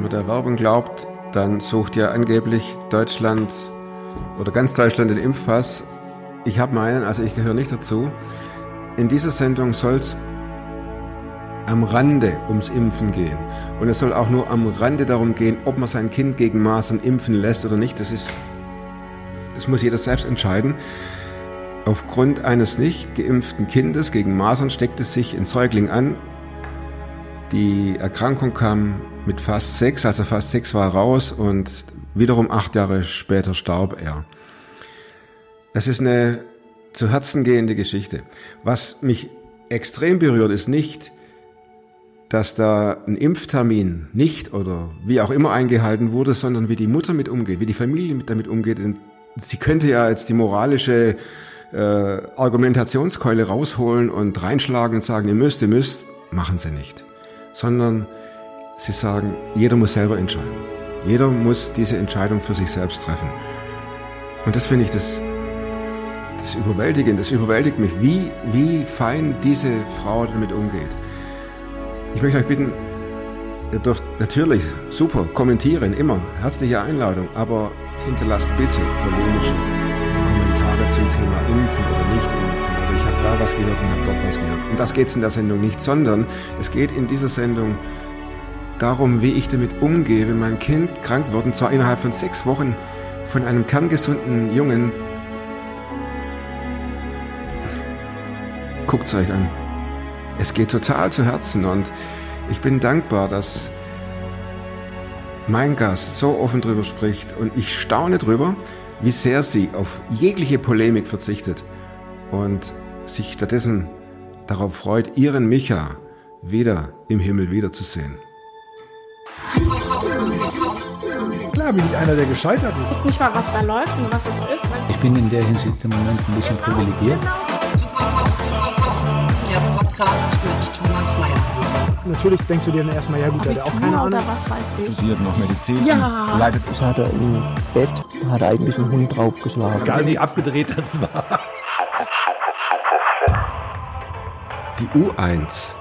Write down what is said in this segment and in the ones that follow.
Wenn man der Werbung glaubt, dann sucht ja angeblich Deutschland oder ganz Deutschland den Impfpass. Ich habe meinen, also ich gehöre nicht dazu. In dieser Sendung soll es am Rande ums Impfen gehen. Und es soll auch nur am Rande darum gehen, ob man sein Kind gegen Masern impfen lässt oder nicht. Das ist, das muss jeder selbst entscheiden. Aufgrund eines nicht geimpften Kindes gegen Masern steckt es sich in Säugling an. Die Erkrankung kam mit fast sechs, also fast sechs war raus und wiederum acht Jahre später starb er. Es ist eine zu Herzen gehende Geschichte. Was mich extrem berührt, ist nicht, dass da ein Impftermin nicht oder wie auch immer eingehalten wurde, sondern wie die Mutter mit umgeht, wie die Familie mit damit umgeht. Sie könnte ja jetzt die moralische äh, Argumentationskeule rausholen und reinschlagen und sagen, ihr müsst, ihr müsst, machen sie nicht. Sondern sie sagen, jeder muss selber entscheiden. Jeder muss diese Entscheidung für sich selbst treffen. Und das finde ich das, das überwältigend, das überwältigt mich, wie, wie fein diese Frau damit umgeht. Ich möchte euch bitten, ihr dürft natürlich super kommentieren, immer. Herzliche Einladung, aber hinterlasst bitte polemische Kommentare zum Thema Impfen oder nicht impfen. Oder ich habe da was gehört und habe dort was gehört. Und das geht es in der Sendung nicht, sondern es geht in dieser Sendung darum, wie ich damit umgehe, wenn mein Kind krank wird, und zwar innerhalb von sechs Wochen von einem kerngesunden Jungen. Guckt es euch an. Es geht total zu Herzen und ich bin dankbar, dass mein Gast so offen drüber spricht und ich staune drüber, wie sehr sie auf jegliche Polemik verzichtet und sich stattdessen darauf freut, ihren Micha wieder im Himmel wiederzusehen. Klar bin ich einer, der gescheitert ist. Ich weiß nicht mal, was da läuft und was es ist. Ich bin in der Hinsicht im Moment ein bisschen privilegiert. Podcast mit Thomas Mayer. Natürlich denkst du dir dann erstmal, ja gut, der hat auch keine Ahnung. Was weiß ich. Studiert noch Medizin. Ja. Leidet Das hat er im Bett, hat er eigentlich einen Hund draufgeschlagen. Egal wie abgedreht das war. Die U1,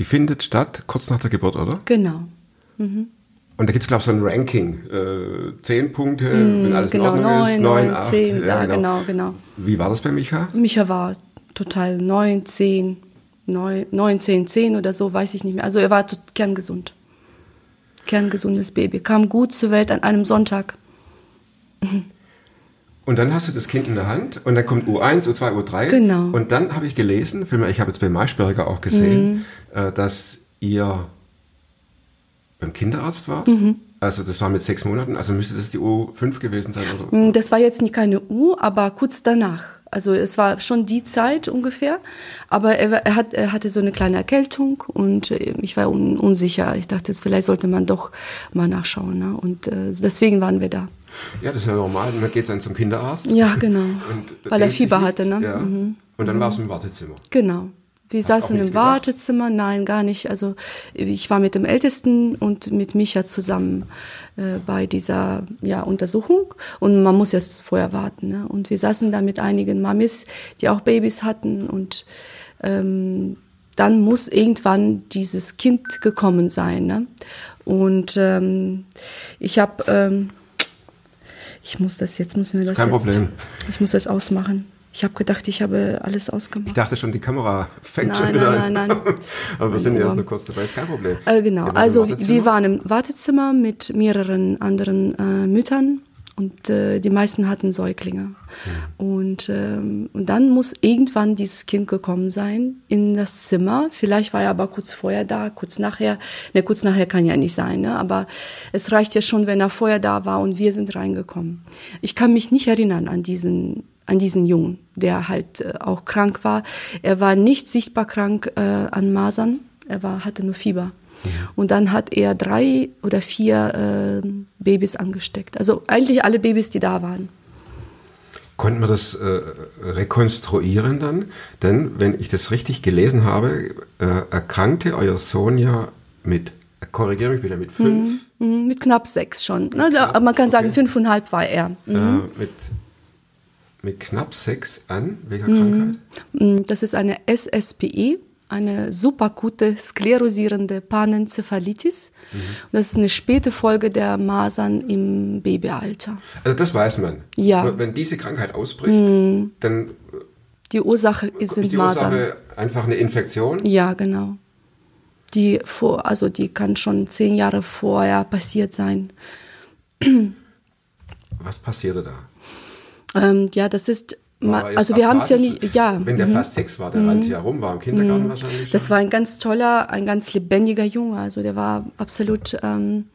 die findet statt kurz nach der Geburt, oder? Genau. Und da gibt es, glaube ich, so ein Ranking. Äh, zehn Punkte, wenn alles genau, in Ordnung ist. neun, Neun, neun, acht. zehn, ja, ja, genau, genau. Wie war das bei Micha? Micha war total 9, 10, 9, 9, 10, 10 oder so, weiß ich nicht mehr. Also er war kerngesund. Kerngesundes Baby. Kam gut zur Welt an einem Sonntag. Und dann hast du das Kind in der Hand und dann kommt U1, U2, U3. Genau. Und dann habe ich gelesen, ich habe jetzt bei Maischberger auch gesehen, Mhm. äh, dass ihr beim Kinderarzt wart. Mhm. Also das war mit sechs Monaten, also müsste das die U5 gewesen sein, oder? Mm, Das war jetzt nicht keine U, aber kurz danach. Also es war schon die Zeit ungefähr, aber er, er, hat, er hatte so eine kleine Erkältung und äh, ich war un, unsicher. Ich dachte, vielleicht sollte man doch mal nachschauen. Ne? Und äh, deswegen waren wir da. Ja, das ist ja normal. Und dann geht es dann zum Kinderarzt. Ja, genau. Weil er Fieber hatte, ne? Ja. Mhm. Und dann warst du im Wartezimmer. Genau. Wir Hast saßen im gedacht? Wartezimmer, nein, gar nicht. Also ich war mit dem Ältesten und mit Micha zusammen äh, bei dieser ja, Untersuchung und man muss jetzt vorher warten. Ne? Und wir saßen da mit einigen Mamis, die auch Babys hatten und ähm, dann muss irgendwann dieses Kind gekommen sein. Ne? Und ähm, ich habe, ähm, ich muss das jetzt, müssen wir das Kein jetzt, Problem. ich muss das ausmachen. Ich habe gedacht, ich habe alles ausgemacht. Ich dachte schon, die Kamera fängt Nein, schon wieder nein, an. nein, nein. Aber wir sind ja erst nur kurz dabei, ist kein Problem. Äh, genau, also wir waren im Wartezimmer mit mehreren anderen äh, Müttern und äh, die meisten hatten Säuglinge. Und, ähm, und dann muss irgendwann dieses Kind gekommen sein in das Zimmer. Vielleicht war er aber kurz vorher da, kurz nachher. Ne, kurz nachher kann ja nicht sein, ne? aber es reicht ja schon, wenn er vorher da war und wir sind reingekommen. Ich kann mich nicht erinnern an diesen an diesen Jungen, der halt äh, auch krank war. Er war nicht sichtbar krank äh, an Masern, er war, hatte nur Fieber. Und dann hat er drei oder vier äh, Babys angesteckt. Also eigentlich alle Babys, die da waren. Konnten wir das äh, rekonstruieren dann? Denn, wenn ich das richtig gelesen habe, äh, erkrankte euer Sohn ja mit, korrigiere mich bitte, mit fünf, Mhm, mit knapp sechs schon. Ne? Knapp, man kann sagen, okay. fünfeinhalb war er. Mhm. äh, mit, mit knapp sechs an. Welcher Krankheit? Mm, Das ist eine SSPE, eine superakute sklerosierende Panenzephalitis. Mhm. Das ist eine späte Folge der Masern im Babyalter. Also das weiß man. Ja. Wenn diese Krankheit ausbricht, mhm. dann die Ursache ist, sind die Masern. Ursache einfach eine Infektion. Ja, genau. Die vor, also die kann schon zehn Jahre vorher passiert sein. Was passierte da? Ähm, ja, das ist also wir haben es ja nicht, ja. Wenn der mhm. fast sechs war, der rannte ja rum, war im Kindergarten wahrscheinlich. Das schon. war ein ganz toller, ein ganz lebendiger Junge. Also der war absolut ähm,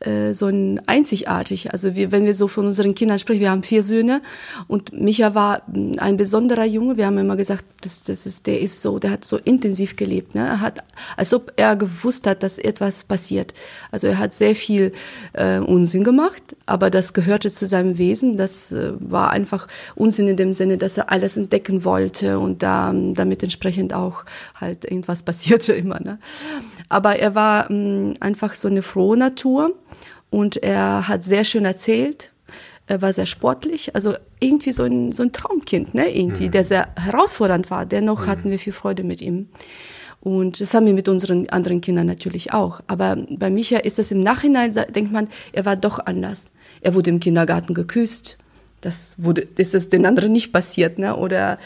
äh, so ein einzigartig. Also wir, wenn wir so von unseren Kindern sprechen, wir haben vier Söhne und Micha war mm, ein besonderer Junge. Wir haben immer gesagt, das, das ist, der ist so, der hat so intensiv gelebt. Ne? Er hat, als ob er gewusst hat, dass etwas passiert. Also er hat sehr viel äh, Unsinn gemacht, aber das gehörte zu seinem Wesen. Das äh, war einfach Unsinn in dem Sinne, dass er alles entdecken wollte und da, damit entsprechend auch halt irgendwas passierte immer. Ne? Aber er war mh, einfach so eine frohe Natur und er hat sehr schön erzählt. Er war sehr sportlich, also irgendwie so ein, so ein Traumkind, ne? Irgendwie, der sehr herausfordernd war. Dennoch hatten wir viel Freude mit ihm. Und das haben wir mit unseren anderen Kindern natürlich auch. Aber bei Micha ist das im Nachhinein, denkt man, er war doch anders. Er wurde im Kindergarten geküsst. Das wurde, das ist den anderen nicht passiert, ne? Oder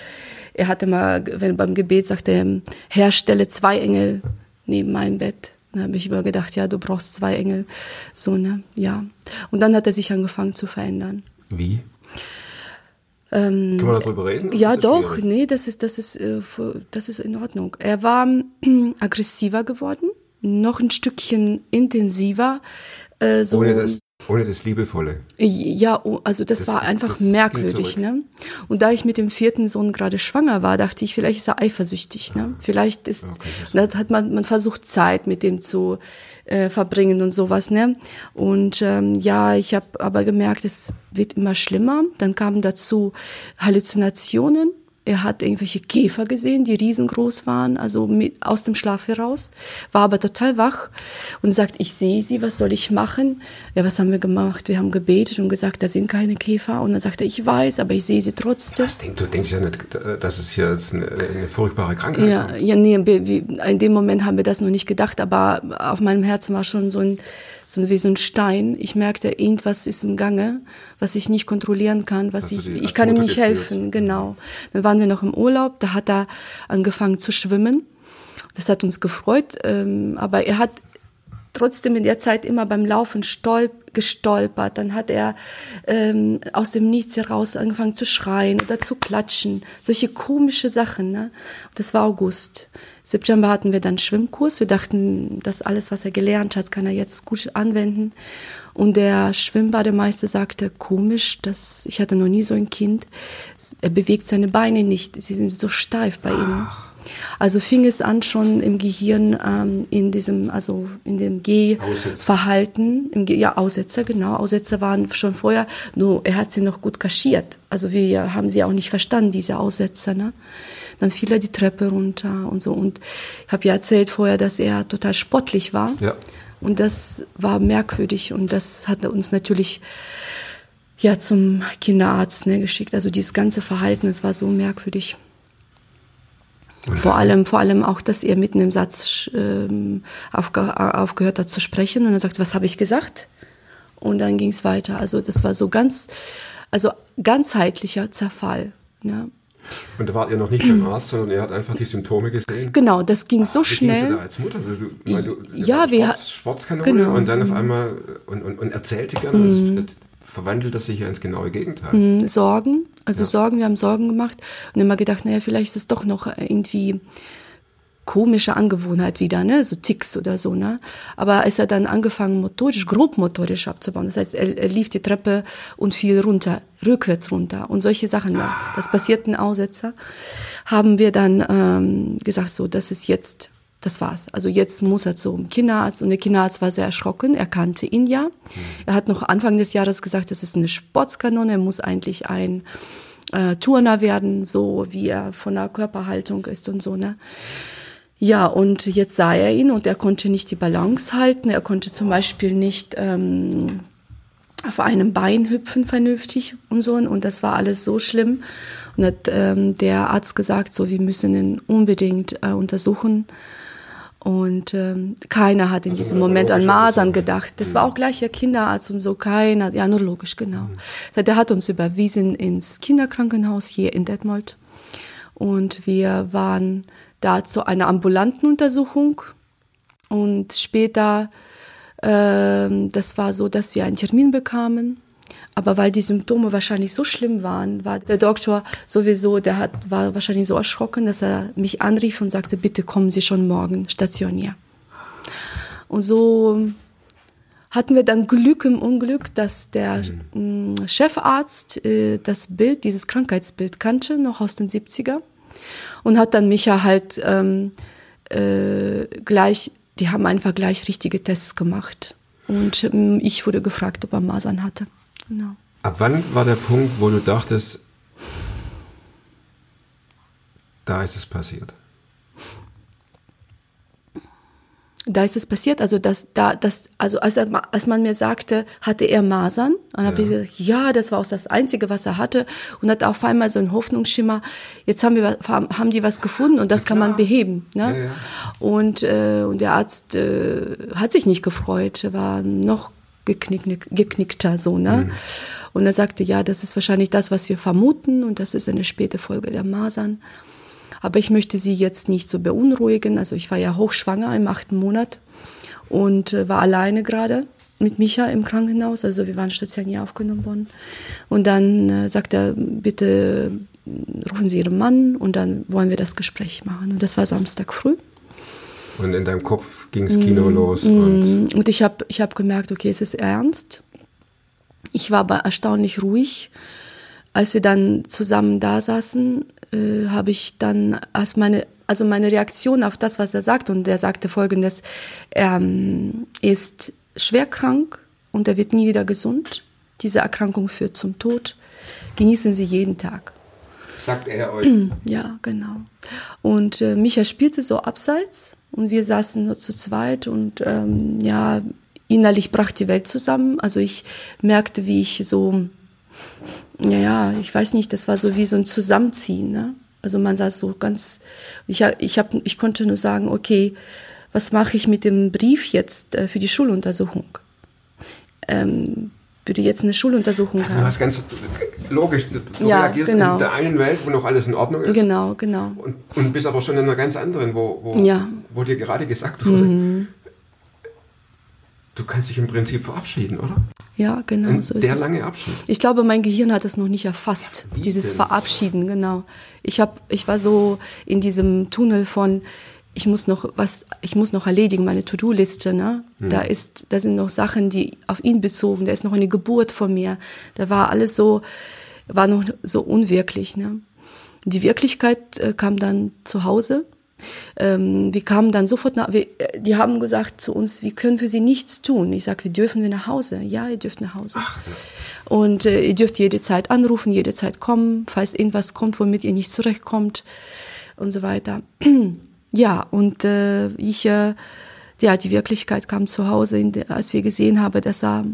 er hatte mal, wenn beim Gebet sagte, er, Herr, stelle zwei Engel neben meinem Bett. Da habe ich immer gedacht, ja, du brauchst zwei Engel. So, ne? Ja. Und dann hat er sich angefangen zu verändern. Wie? Ähm, Können wir darüber reden? ja, doch, schwierig? nee, das ist, das ist, äh, das ist in Ordnung. Er war aggressiver geworden, noch ein Stückchen intensiver. Äh, so, Ohne das, ohne das Liebevolle. ja, oh, also das, Das war einfach das merkwürdig, ne? Und da ich mit dem vierten Sohn gerade schwanger war, dachte ich, vielleicht ist er eifersüchtig, ne? Vielleicht ist, Okay, das hat man, man versucht Zeit mit dem zu äh, verbringen und sowas, ne? Und ähm, ja, ich habe aber gemerkt, es wird immer schlimmer. Dann kamen dazu Halluzinationen. Er hat irgendwelche Käfer gesehen, die riesengroß waren, also mit, aus dem Schlaf heraus, war aber total wach und sagt, ich sehe sie, was soll ich machen? Ja, was haben wir gemacht? Wir haben gebetet und gesagt, da sind keine Käfer. Und dann sagte er, ich weiß, aber ich sehe sie trotzdem. Was denk, du denkst ja nicht, dass es hier jetzt eine, eine furchtbare Krankheit Ja, kommt. ja, nee, in dem Moment haben wir das noch nicht gedacht, aber auf meinem Herzen war schon so ein, so wie so ein Stein. Ich merkte, irgendwas ist im Gange, was ich nicht kontrollieren kann, was du ich, ich kann ihm nicht helfen, genau. Dann waren wir noch im Urlaub, da hat er angefangen zu schwimmen. Das hat uns gefreut, ähm, aber er hat trotzdem in der Zeit immer beim Laufen stolp, gestolpert. Dann hat er ähm, aus dem Nichts heraus angefangen zu schreien oder zu klatschen. Solche komische Sachen. Ne? Das war August. September hatten wir dann Schwimmkurs. Wir dachten, das alles, was er gelernt hat, kann er jetzt gut anwenden. Und der Schwimmbademeister sagte, komisch, dass ich hatte noch nie so ein Kind. Er bewegt seine Beine nicht. Sie sind so steif bei ihm. Also fing es an schon im Gehirn ähm, in diesem, also in dem Gehverhalten, im Ge ja Aussetzer genau, Aussetzer waren schon vorher, nur er hat sie noch gut kaschiert. Also wir haben sie auch nicht verstanden diese Aussetzer. Ne? Dann fiel er die Treppe runter und so. Und ich habe ja erzählt vorher, dass er total sportlich war. Ja. Und das war merkwürdig und das hat uns natürlich ja zum Kinderarzt ne, geschickt. Also dieses ganze Verhalten, es war so merkwürdig. Vor allem, vor allem auch, dass er mitten im Satz ähm, aufge aufgehört hat zu sprechen und er sagt, was habe ich gesagt? Und dann ging es weiter. Also das war so ganz, also ganzheitlicher Zerfall. Ne? Und da wart ihr noch nicht beim Arzt, sondern er hat einfach die Symptome gesehen. Genau, das ging so Wie ging's dir schnell. da als Mutter? Du, du, du, Ja, wir Sport, Sportskanone genau. Mhm. und dann auf einmal und, und, und erzählte gerne. und Jetzt verwandelt das sich ja ins genaue Gegenteil. Mm, Sorgen, also Sorgen, wir haben Sorgen gemacht und immer gedacht, naja, vielleicht ist es doch noch irgendwie komische Angewohnheit wieder, ne, so Ticks oder so, ne. Aber es hat dann angefangen, motorisch, grob motorisch abzubauen. Das heißt, er, er lief die Treppe und fiel runter, rückwärts runter und solche Sachen. Da. Das passierten Aussetzer. Haben wir dann ähm, gesagt, so, das ist jetzt, das war's. Also jetzt muss er zum Kinderarzt und der Kinderarzt war sehr erschrocken. Er kannte ihn ja. Er hat noch Anfang des Jahres gesagt, das ist eine Sportskanone. Er muss eigentlich ein äh, Turner werden, so wie er von der Körperhaltung ist und so, ne. Ja, und jetzt sah er ihn und er konnte nicht die Balance halten. Er konnte zum Beispiel nicht ähm, auf einem Bein hüpfen vernünftig und so. Und das war alles so schlimm. Und hat ähm, der Arzt gesagt, so wir müssen ihn unbedingt äh, untersuchen. Und ähm, keiner hat in Also diesem nur Moment an Masern gedacht. Das war auch gleich der Kinderarzt und so, keiner, ja, neurologisch, genau. Der hat uns überwiesen ins Kinderkrankenhaus hier in Detmold. Und wir waren da zu einer ambulanten Untersuchung. Und später, ähm, das war so, dass wir einen Termin bekamen. Aber weil die Symptome wahrscheinlich so schlimm waren, war der Doktor sowieso, der hat, war wahrscheinlich so erschrocken, dass er mich anrief und sagte, bitte kommen Sie schon morgen stationär. Und so hatten wir dann Glück im Unglück, dass der mh, Chefarzt äh, das Bild, dieses Krankheitsbild kannte, noch aus den 70er. Und hat dann Micha halt ähm, äh, gleich, die haben einfach gleich richtige Tests gemacht. Und ähm, ich wurde gefragt, ob er Masern hatte. Genau. Ab wann war der Punkt, wo du dachtest, da ist es passiert? Da ist es passiert, also dass da das also als, er, als man mir sagte, hatte er Masern, dann habe ich gesagt, ja, das war auch das einzige, was er hatte und hat auf einmal so einen Hoffnungsschimmer. Jetzt haben wir haben, die was gefunden und das kann man beheben, ne? Ja, ja. Und äh, und der Arzt äh, hat sich nicht gefreut, war noch geknick, geknickter so, ne? Und er sagte, ja, das ist wahrscheinlich das, was wir vermuten und das ist eine späte Folge der Masern. Aber ich möchte sie jetzt nicht so beunruhigen. Also ich war ja hochschwanger im achten Monat und äh, war alleine gerade mit Micha im Krankenhaus. Also wir waren stationär aufgenommen worden. Und dann äh, sagt er, bitte äh, rufen Sie Ihren Mann und dann wollen wir das Gespräch machen. Und das war Samstag früh. Und in deinem Kopf ging das Kino los und Und ich habe ich hab gemerkt, okay, es ist ernst. Ich war aber erstaunlich ruhig. Als wir dann zusammen da saßen, äh, habe ich dann als meine, also meine Reaktion auf das, was er sagt, und er sagte folgendes, er ähm, ist schwer krank und er wird nie wieder gesund. Diese Erkrankung führt zum Tod. Genießen Sie jeden Tag. sagt er euch, Ja, genau. Und äh, Micha spielte so abseits und wir saßen nur zu zweit und ähm, ja, innerlich brach die Welt zusammen. Also ich merkte, wie ich so, ja, ja, ich weiß nicht, das war so wie so ein Zusammenziehen. Ne? Also man saß so ganz, ich, ich, hab, ich konnte nur sagen, okay, was mache ich mit dem Brief jetzt äh, für die Schuluntersuchung? Ähm, würde jetzt eine Schuluntersuchung du haben. hast ganz logisch, du, du Ja, reagierst genau. in der einen Welt, wo noch alles in Ordnung ist. Genau, genau. Und, und bist aber schon in einer ganz anderen, wo, wo, Ja. Mhm. wo dir gerade gesagt wurde, du kannst dich im Prinzip verabschieden, oder? Ja, genau, Ein so ist der es. lange Abschied. Ich glaube, mein Gehirn hat das noch nicht erfasst, Wie dieses denn? Verabschieden, genau. Ich hab, ich war so in diesem Tunnel von, ich muss noch was, ich muss noch erledigen, meine To-Do-Liste, ne? Hm. Da ist, da sind noch Sachen, die auf ihn bezogen, da ist noch eine Geburt von mir. Da war alles so, war noch so unwirklich, ne? Die Wirklichkeit äh, kam dann zu Hause. Ähm, wir kamen dann sofort nach, wir, äh, die haben gesagt zu uns, wir können für sie nichts tun. Ich sage, wir dürfen wir nach Hause. Ja, ihr dürft nach Hause. Und äh, ihr dürft jede Zeit anrufen, jede Zeit kommen, falls irgendwas kommt, womit ihr nicht zurechtkommt und so weiter. ja, und äh, ich, äh, ja, die Wirklichkeit kam zu Hause, der, als wir gesehen haben, dass er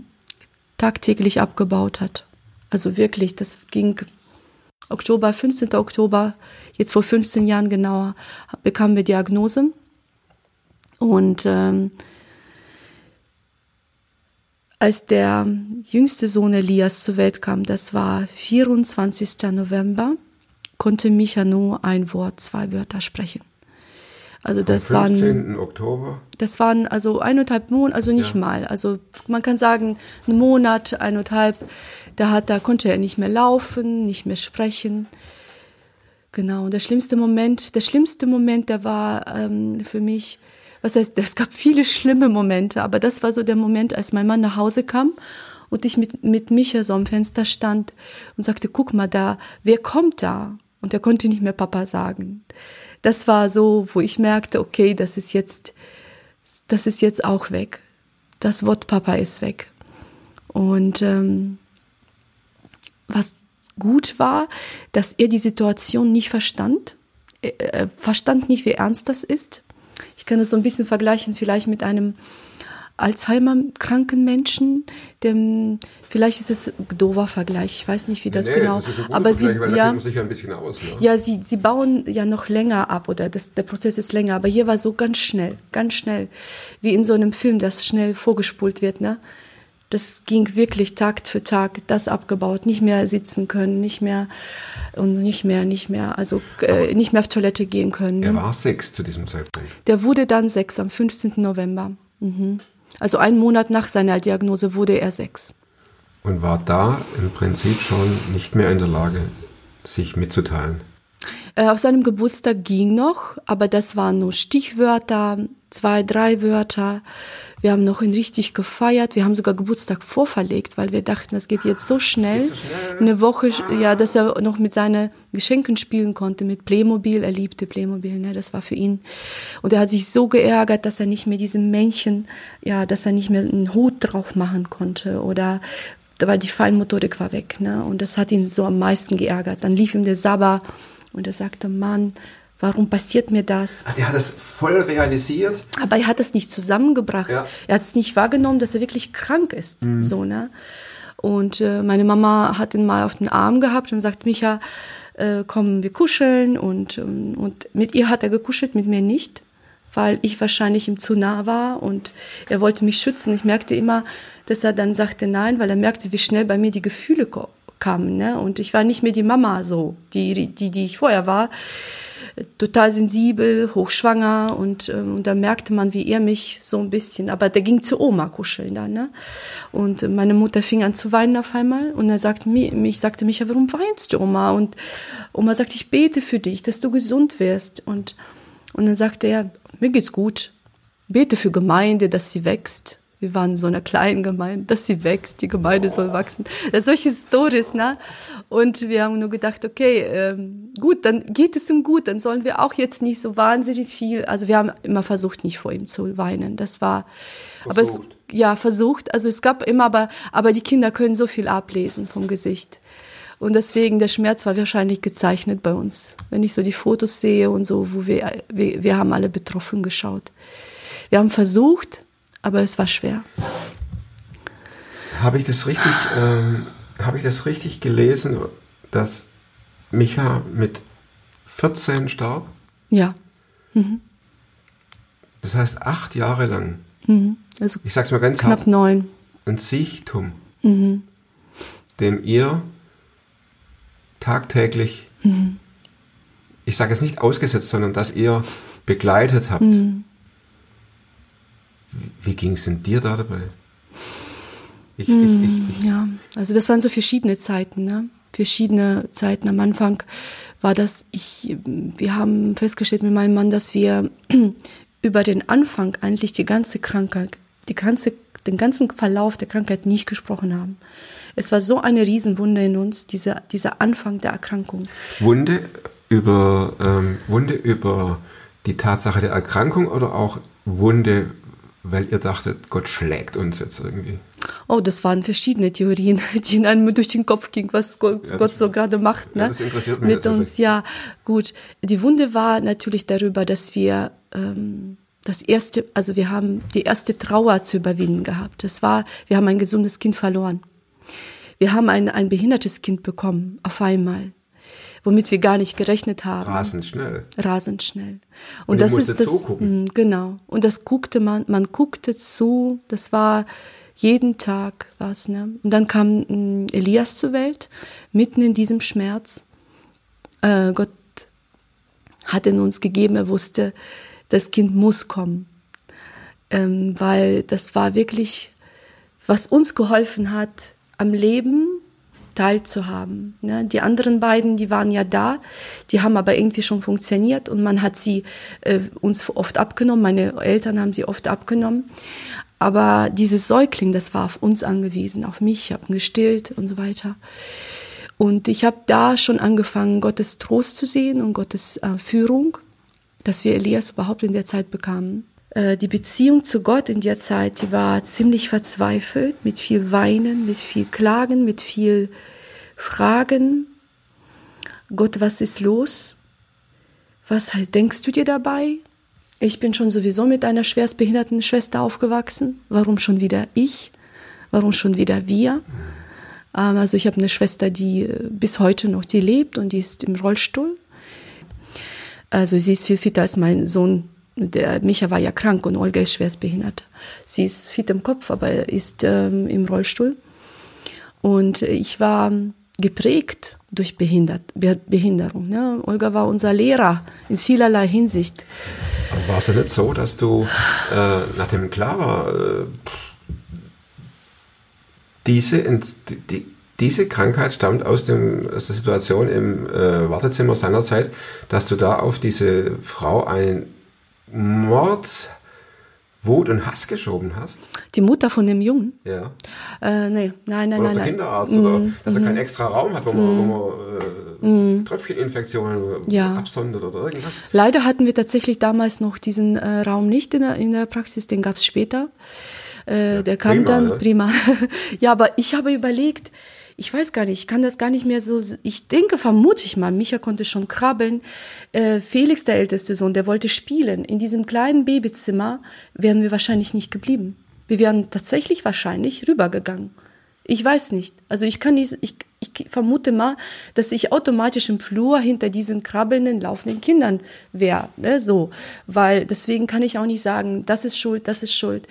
tagtäglich abgebaut hat. Also wirklich, das ging Oktober, 15. Oktober, jetzt vor 15 Jahren genauer, bekamen wir Diagnose. Und ähm, als der jüngste Sohn Elias zur Welt kam, das war 24. November, konnte Micha nur ein Wort, zwei Wörter sprechen. Also das Am waren 15. Oktober. das waren also eineinhalb Monate, also nicht Ja. mal. Also man kann sagen, einen Monat, eineinhalb, da, hat, da konnte er nicht mehr laufen, nicht mehr sprechen. Genau, und der schlimmste Moment, der schlimmste Moment, der war ähm, für mich, was heißt, es gab viele schlimme Momente, aber das war so der Moment, als mein Mann nach Hause kam und ich mit, mit Micha so am Fenster stand und sagte, guck mal da, wer kommt da? Und er konnte nicht mehr Papa sagen. Das war so, wo ich merkte, okay, das ist jetzt, das ist jetzt auch weg. Das Wort Papa ist weg. Und ähm, was gut war, dass er die Situation nicht verstand. Er er verstand nicht, wie ernst das ist. Ich kann es so ein bisschen vergleichen, vielleicht mit einem Alzheimer-kranken Menschen. Dem, vielleicht ist es ein doofer Vergleich, ich weiß nicht, wie das Nee, genau. Das ist aber sie, ja, aus. Ne? ja, sie, sie bauen ja noch länger ab oder das, der Prozess ist länger, aber hier war so ganz schnell, ganz schnell, wie in so einem Film, das schnell vorgespult wird. Ne? Das ging wirklich Tag für Tag, das abgebaut, nicht mehr sitzen können, nicht mehr und nicht mehr, nicht mehr, also äh, nicht mehr auf Toilette gehen können. Er Ne? war sechs zu diesem Zeitpunkt. Der wurde dann sechs am 15. November. Mhm. Also einen Monat nach seiner Diagnose wurde er sechs. Und war da im Prinzip schon nicht mehr in der Lage, sich mitzuteilen. Äh, auf seinem Geburtstag ging noch, aber das waren nur Stichwörter, zwei, drei Wörter. Wir haben noch ihn richtig gefeiert. Wir haben sogar Geburtstag vorverlegt, weil wir dachten, das geht jetzt so schnell. Eine Woche, ja, dass er noch mit seinen Geschenken spielen konnte, mit Playmobil. Er liebte Playmobil, ne? das war für ihn. Und er hat sich so geärgert, dass er nicht mehr diese Männchen, ja, dass er nicht mehr einen Hut drauf machen konnte oder weil die Feinmotorik war weg. Ne? Und das hat ihn so am meisten geärgert. Dann lief ihm der Sabber und er sagte, Mann, warum passiert mir das? Der hat das voll realisiert. Aber er hat es nicht zusammengebracht. Ja. Er hat es nicht wahrgenommen, dass er wirklich krank ist. So, ne? Und äh, meine Mama hat ihn mal auf den Arm gehabt und sagt, Micha, äh, komm, wir kuscheln. Und, ähm, und mit ihr hat er gekuschelt, mit mir nicht, weil ich wahrscheinlich ihm zu nah war und er wollte mich schützen. Ich merkte immer, dass er dann sagte nein, weil er merkte, wie schnell bei mir die Gefühle ko kamen. Ne? Und ich war nicht mehr die Mama so, die, die, die ich vorher war total sensibel, hochschwanger und, ähm, und da merkte man, wie er mich so ein bisschen, aber der ging zu Oma kuscheln dann, ne? Und meine Mutter fing an zu weinen auf einmal und er sagte mir, mich sagte Micha, warum weinst du, Oma? Und Oma sagte, ich bete für dich, dass du gesund wirst und und dann sagte er, mir geht's gut. Bete für Gemeinde, dass sie wächst. Wir waren in so einer kleinen Gemeinde, dass sie wächst, die Gemeinde soll wachsen. Das sind solche Stories, ne? Und wir haben nur gedacht, okay, ähm, gut, dann geht es ihm gut, dann sollen wir auch jetzt nicht so wahnsinnig viel, also wir haben immer versucht, nicht vor ihm zu weinen. Das war, aber es, Versucht. ja, versucht. Also es gab immer, aber, aber die Kinder können so viel ablesen vom Gesicht. Und deswegen, der Schmerz war wahrscheinlich gezeichnet bei uns. Wenn ich so die Fotos sehe und so, wo wir, wir, wir haben alle betroffen geschaut. Wir haben versucht, aber es war schwer. Habe ich das richtig, ähm, habe ich das richtig gelesen, dass Micha mit 14 starb? Ja. Das heißt acht Jahre lang. Mhm. Also Ich sag's mal ganz knapp hart. neun. Ein Siechtum, Mhm. dem ihr tagtäglich, Mhm. ich sage es nicht ausgesetzt, sondern dass ihr begleitet habt. Mhm. Wie, ging es denn dir da dabei? Ich, ich, ich, ich, Ja, also das waren so verschiedene Zeiten, ne? Verschiedene Zeiten. Am Anfang war das, ich, wir haben festgestellt mit meinem Mann, dass wir über den Anfang eigentlich die ganze Krankheit, die ganze, den ganzen Verlauf der Krankheit nicht gesprochen haben. Es war so eine Riesenwunde in uns, dieser, dieser Anfang der Erkrankung. Wunde über ähm, Wunde über die Tatsache der Erkrankung oder auch Wunde, weil ihr dachtet, Gott schlägt uns jetzt irgendwie. Oh, das waren verschiedene Theorien, die in einem durch den Kopf ging, was Gott, Ja, Gott so gerade macht. Ne? Ja, das interessiert mich Mit uns, ja, gut. Die Wunde war natürlich darüber, dass wir ähm, das erste, also wir haben die erste Trauer zu überwinden gehabt. Das war, wir haben ein gesundes Kind verloren. Wir haben ein, ein behindertes Kind bekommen, auf einmal, womit wir gar nicht gerechnet haben Rasend schnell. rasend schnell. Und Und, das ist das, zugucken. Mm, genau. Und das guckte man, man guckte zu, das war jeden Tag was, ne? Und dann kam mm, Elias zur Welt, mitten in diesem Schmerz. Äh, Gott hat in uns gegeben, er wusste, das Kind muss kommen. Ähm, weil das war wirklich, was uns geholfen hat, am Leben teilzuhaben. Ne? Die anderen beiden, die waren ja da, die haben aber irgendwie schon funktioniert und man hat sie äh, uns oft abgenommen, meine Eltern haben sie oft abgenommen. Aber dieses Säugling, das war auf uns angewiesen, auf mich, ich habe gestillt und so weiter. Und ich habe da schon angefangen, Gottes Trost zu sehen und Gottes äh, Führung, dass wir Elias überhaupt in der Zeit bekamen. Äh, die Beziehung zu Gott in der Zeit, die war ziemlich verzweifelt, mit viel Weinen, mit viel Klagen, mit viel Fragen. Gott, was ist los? Was halt denkst du dir dabei? Ich bin schon sowieso mit einer schwerstbehinderten Schwester aufgewachsen. Warum schon wieder ich? Warum schon wieder wir? Ähm, also ich habe eine Schwester, die äh, bis heute noch die lebt und die ist im Rollstuhl. Also sie ist viel fitter als mein Sohn. Der Micha war ja krank und Olga ist schwerstbehindert. Sie ist fit im Kopf, aber ist ähm, im Rollstuhl. Und ich war geprägt durch Behindert, Behinderung. Ne? Olga war unser Lehrer in vielerlei Hinsicht. War es ja nicht so, dass du, äh, nachdem klar war, äh, diese, die, diese Krankheit stammt aus, dem, aus der Situation im äh, Wartezimmer seinerzeit, dass du da auf diese Frau einen Mord, Wut und Hass geschoben hast? Die Mutter von dem Jungen? Ja. Äh, nee, nein, nein, oder nein. der nein. Kinderarzt, oder Mm, dass er mhm. keinen extra Raum hat, wo man, wo man äh, Tröpfcheninfektionen Ja. absondert oder irgendwas. Leider hatten wir tatsächlich damals noch diesen äh, Raum nicht in der, in der Praxis, den gab es später. Äh, der kam prima, dann, ne? prima. ja, aber ich habe überlegt, ich weiß gar nicht, ich kann das gar nicht mehr so, ich denke, vermute ich mal, Micha konnte schon krabbeln. Äh, Felix, der älteste Sohn, der wollte spielen. In diesem kleinen Babyzimmer wären wir wahrscheinlich nicht geblieben. Wir wären tatsächlich wahrscheinlich rübergegangen. Ich weiß nicht. Also ich kann nicht, ich, ich vermute mal, dass ich automatisch im Flur hinter diesen krabbelnden, laufenden Kindern wäre. Ne? So. Weil deswegen kann ich auch nicht sagen, das ist schuld, das ist schuld.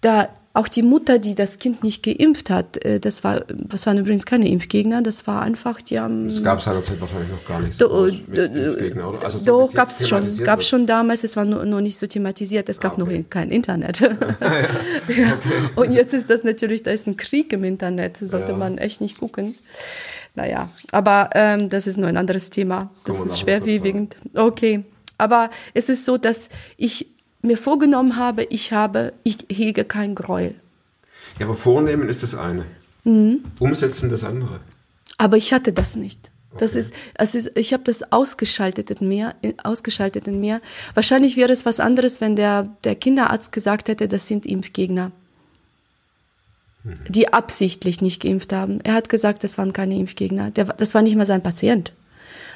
Da auch die Mutter, die das Kind nicht geimpft hat, äh, das war, das waren übrigens keine Impfgegner, das war einfach, die haben. Das gab es seinerzeit wahrscheinlich noch gar nicht. Do, Impfgegner, oder? Also so doch, es gab es schon. Gab wird. schon damals, es war nur, nur nicht so thematisiert, es gab Ah, okay. noch kein Internet. ja. Und jetzt ist das natürlich, da ist ein Krieg im Internet, sollte Ja. man echt nicht gucken. Naja, aber ähm, das ist nur ein anderes Thema. Das ist schwerwiegend. Okay. Aber es ist so, dass ich mir vorgenommen habe, ich habe, ich hege kein Gräuel. Ja, aber vornehmen ist das eine. Mhm. Umsetzen das andere. Aber ich hatte das nicht. Das ist, es ist, ich habe das ausgeschaltet in mir, ausgeschaltet in mir. Wahrscheinlich wäre es was anderes, wenn der, der Kinderarzt gesagt hätte, das sind Impfgegner, die absichtlich nicht geimpft haben. Er hat gesagt, das waren keine Impfgegner. Der, das war nicht mal sein Patient.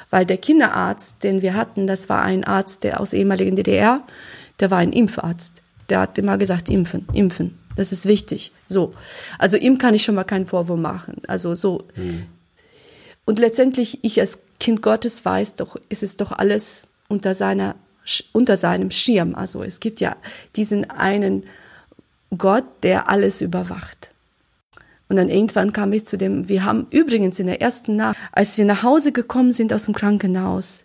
Weil der Kinderarzt, den wir hatten, das war ein Arzt der aus ehemaligen DDR, der war ein Impfarzt. Der hat immer gesagt, impfen, impfen. Das ist wichtig. So. Also ihm kann ich schon mal keinen Vorwurf machen. Also so. Und letztendlich, ich als Kind Gottes weiß doch, es ist doch alles unter, seiner, unter seinem Schirm. Also es gibt ja diesen einen Gott, der alles überwacht. Und dann irgendwann kam ich zu dem, wir haben übrigens in der ersten Nacht, als wir nach Hause gekommen sind aus dem Krankenhaus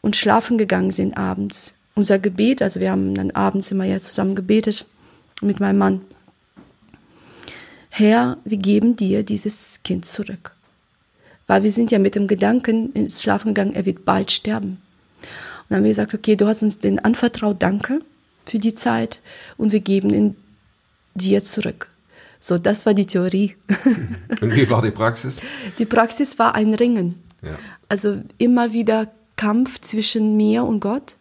und schlafen gegangen sind abends, unser Gebet, also wir haben dann abends immer ja zusammen gebetet mit meinem Mann. Herr, wir geben dir dieses Kind zurück. Weil wir sind ja mit dem Gedanken ins Schlafen gegangen, er wird bald sterben. Und dann haben wir gesagt, okay, du hast uns den anvertraut, danke für die Zeit und wir geben ihn dir zurück. So, das war die Theorie. Und wie war die Praxis? Die Praxis war ein Ringen. Ja. Also immer wieder Kampf zwischen mir und Gott.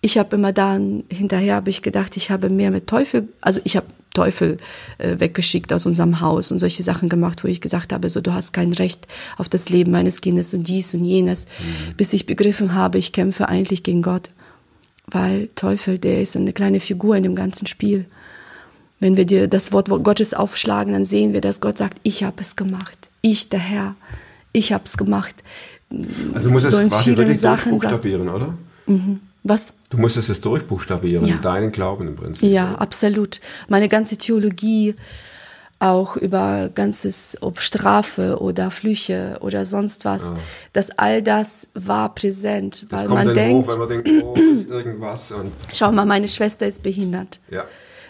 Ich habe immer dann, hinterher habe ich gedacht, ich habe mehr mit Teufel, also ich habe Teufel äh, weggeschickt aus unserem Haus und solche Sachen gemacht, wo ich gesagt habe, so du hast kein Recht auf das Leben meines Kindes und dies und jenes, bis ich begriffen habe, ich kämpfe eigentlich gegen Gott. Weil Teufel, der ist eine kleine Figur in dem ganzen Spiel. Wenn wir dir das Wort Gottes aufschlagen, dann sehen wir, dass Gott sagt, ich habe es gemacht. Ich, der Herr, ich habe es gemacht. Also So es in quasi wirklich Sachen durchbuchstabieren, oder? Was? Du musstest es durchbuchstabieren, Ja. deinen Glauben im Prinzip. Ja, oder? absolut. Meine ganze Theologie, auch über ganzes, ob Strafe oder Flüche oder sonst was, dass all das war präsent, Das weil man denkt, hoch, man denkt, oh, ist irgendwas. Und, schau mal, meine Schwester ist behindert. ja.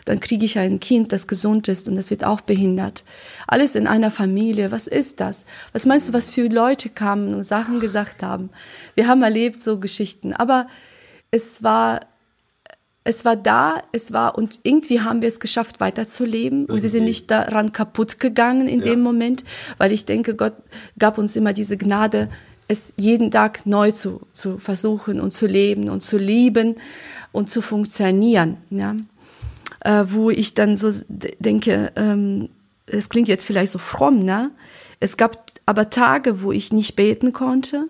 Dann kriege ich ein Kind, das gesund ist und das wird auch behindert. Alles in einer Familie. Was ist das? Was meinst du, was für Leute kamen und Sachen gesagt haben? Wir haben erlebt so Geschichten, aber es war es war da, es war und irgendwie haben wir es geschafft, weiterzuleben und wir sind Irgendwie. nicht daran kaputt gegangen in Ja. dem Moment, weil ich denke, Gott gab uns immer diese Gnade, es jeden Tag neu zu, zu versuchen und zu leben und zu lieben und zu funktionieren. Ja? Äh, wo ich dann so denke, ähm, es klingt jetzt vielleicht so fromm, ne? Es gab aber Tage, wo ich nicht beten konnte,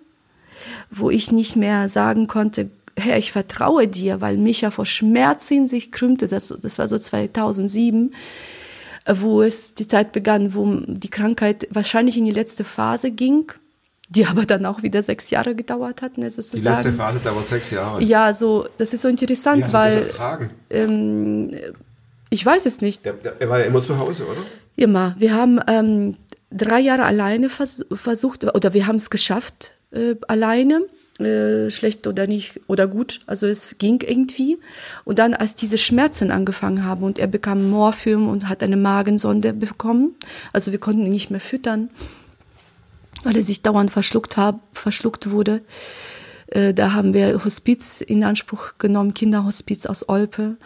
wo ich nicht mehr sagen konnte, Herr, ich vertraue dir, weil Micha vor Schmerzen sich krümmte. Das, das war so 2007, äh, wo es die Zeit begann, wo die Krankheit wahrscheinlich in die letzte Phase ging, die aber dann auch wieder sechs Jahre gedauert hat, ne, Die sozusagen. letzte Phase dauert sechs Jahre. Ja, so, das ist so interessant, weil ähm, ich weiß es nicht. Er war ja immer zu Hause, oder? Immer. Wir haben ähm, drei Jahre alleine vers versucht, oder wir haben es geschafft, äh, alleine, äh, schlecht oder nicht, oder gut. Also es ging irgendwie. Und dann, als diese Schmerzen angefangen haben und er bekam Morphium und hat eine Magensonde bekommen, also wir konnten ihn nicht mehr füttern, weil er sich dauernd verschluckt, hab, verschluckt wurde. Äh, Da haben wir Hospiz in Anspruch genommen, Kinderhospiz aus Olpe.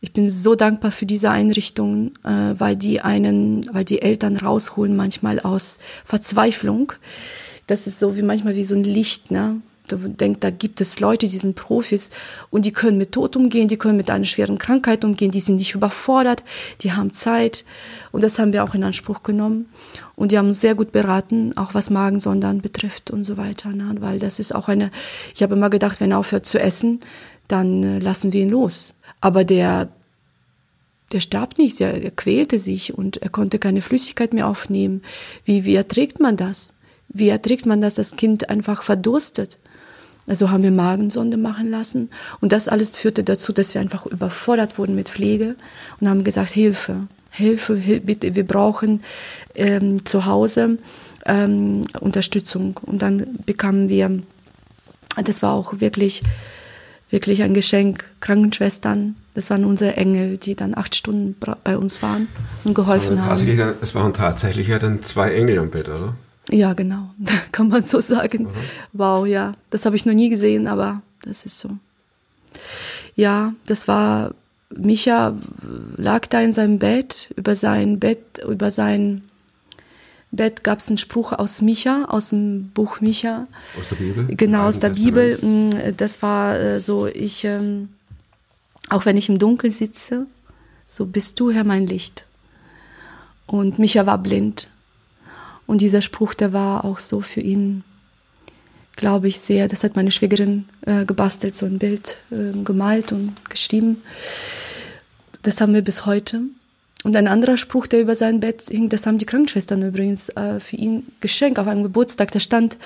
Ich bin so dankbar für diese Einrichtung, äh, weil die einen, weil die Eltern rausholen manchmal aus Verzweiflung. Das ist so wie manchmal wie so ein Licht, ne? Du denkst, da gibt es Leute, die sind Profis und die können mit Tod umgehen, die können mit einer schweren Krankheit umgehen, die sind nicht überfordert, die haben Zeit und das haben wir auch in Anspruch genommen und die haben uns sehr gut beraten, auch was Magensondern betrifft und so weiter, ne? weil das ist auch eine, ich habe immer gedacht, wenn er aufhört zu essen, dann äh, lassen wir ihn los. Aber der, der starb nicht, er, er quälte sich und er konnte keine Flüssigkeit mehr aufnehmen. Wie, wie erträgt man das? Wie erträgt man, dass das Kind einfach verdurstet? Also haben wir Magensonde machen lassen und das alles führte dazu, dass wir einfach überfordert wurden mit Pflege und haben gesagt, Hilfe, Hilfe, Hil bitte, wir brauchen ähm, zu Hause ähm, Unterstützung. Und dann bekamen wir, das war auch wirklich, wirklich ein Geschenk, Krankenschwestern, das waren unsere Engel, die dann acht Stunden bei uns waren und geholfen Aber haben. es waren tatsächlich ja dann zwei Engel am Bett, oder? Ja, genau, kann man so sagen. Wow, ja, das habe ich noch nie gesehen, aber das ist so. Ja, das war, Micha lag da in seinem Bett, über sein Bett, über sein Bett gab es einen Spruch aus Micha, aus dem Buch Micha. Aus der Bibel? Genau, aus der Bibel. Mm, Das war äh, so, ich, ähm, auch wenn ich im Dunkeln sitze, so bist du, Herr, mein Licht. Und Micha war blind. Und dieser Spruch, der war auch so für ihn, glaube ich, sehr, das hat meine Schwägerin äh, gebastelt, so ein Bild äh, gemalt und geschrieben. Das haben wir bis heute. Und ein anderer Spruch, der über sein Bett hing, das haben die Krankenschwestern übrigens äh, für ihn geschenkt auf einem Geburtstag. Da stand